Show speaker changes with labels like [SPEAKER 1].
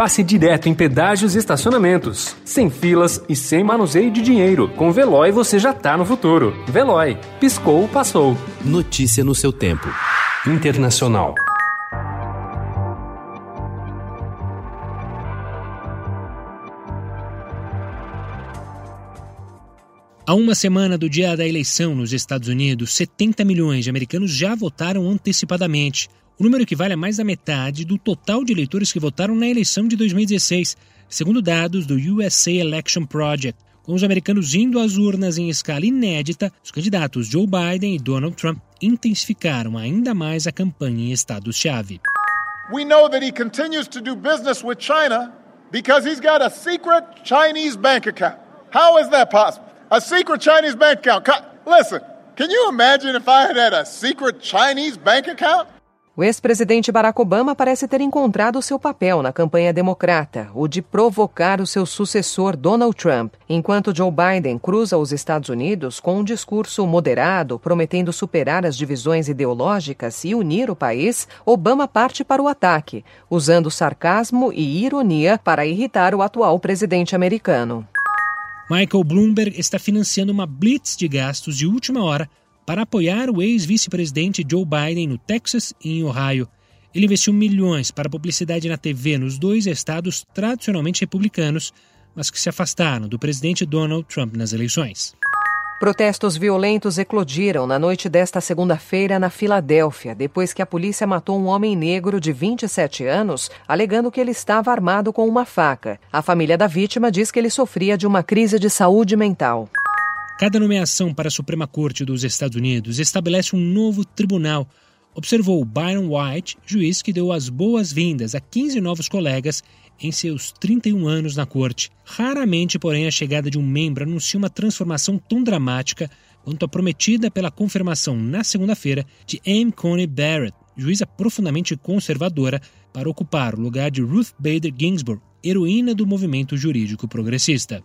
[SPEAKER 1] passe direto em pedágios e estacionamentos. Sem filas e sem manuseio de dinheiro. Com Veloy você já tá no futuro. Veloy. Piscou, passou.
[SPEAKER 2] Notícia no seu tempo.
[SPEAKER 1] Internacional.
[SPEAKER 3] Há uma semana do dia da eleição nos Estados Unidos, 70 milhões de americanos já votaram antecipadamente. O número equivale a mais da metade do total de eleitores que votaram na eleição de 2016, segundo dados do USA Election Project. Com os americanos indo às urnas em escala inédita, os candidatos Joe Biden e Donald Trump intensificaram ainda mais a campanha em estados-chave.
[SPEAKER 4] We know that he continues to do business with China because he's got a secret Chinese bank account. How is that possible? A secret Chinese bank account. Listen, can you imagine if I had had a secret Chinese bank account?
[SPEAKER 5] O ex-presidente Barack Obama parece ter encontrado seu papel na campanha democrata, o de provocar o seu sucessor Donald Trump, enquanto Joe Biden cruza os Estados Unidos com um discurso moderado, prometendo superar as divisões ideológicas e unir o país, Obama parte para o ataque, usando sarcasmo e ironia para irritar o atual presidente americano.
[SPEAKER 3] Michael Bloomberg está financiando uma blitz de gastos de última hora para apoiar o ex-vice-presidente Joe Biden no Texas e em Ohio. Ele investiu milhões para publicidade na TV nos dois estados tradicionalmente republicanos, mas que se afastaram do presidente Donald Trump nas eleições.
[SPEAKER 5] Protestos violentos eclodiram na noite desta segunda-feira na Filadélfia, depois que a polícia matou um homem negro de 27 anos, alegando que ele estava armado com uma faca. A família da vítima diz que ele sofria de uma crise de saúde mental.
[SPEAKER 3] Cada nomeação para a Suprema Corte dos Estados Unidos estabelece um novo tribunal, observou Byron White, juiz que deu as boas-vindas a 15 novos colegas em seus 31 anos na corte. Raramente, porém, a chegada de um membro anuncia uma transformação tão dramática quanto a prometida pela confirmação na segunda-feira de Anne Coney Barrett, juíza profundamente conservadora, para ocupar o lugar de Ruth Bader Ginsburg, heroína do movimento jurídico progressista.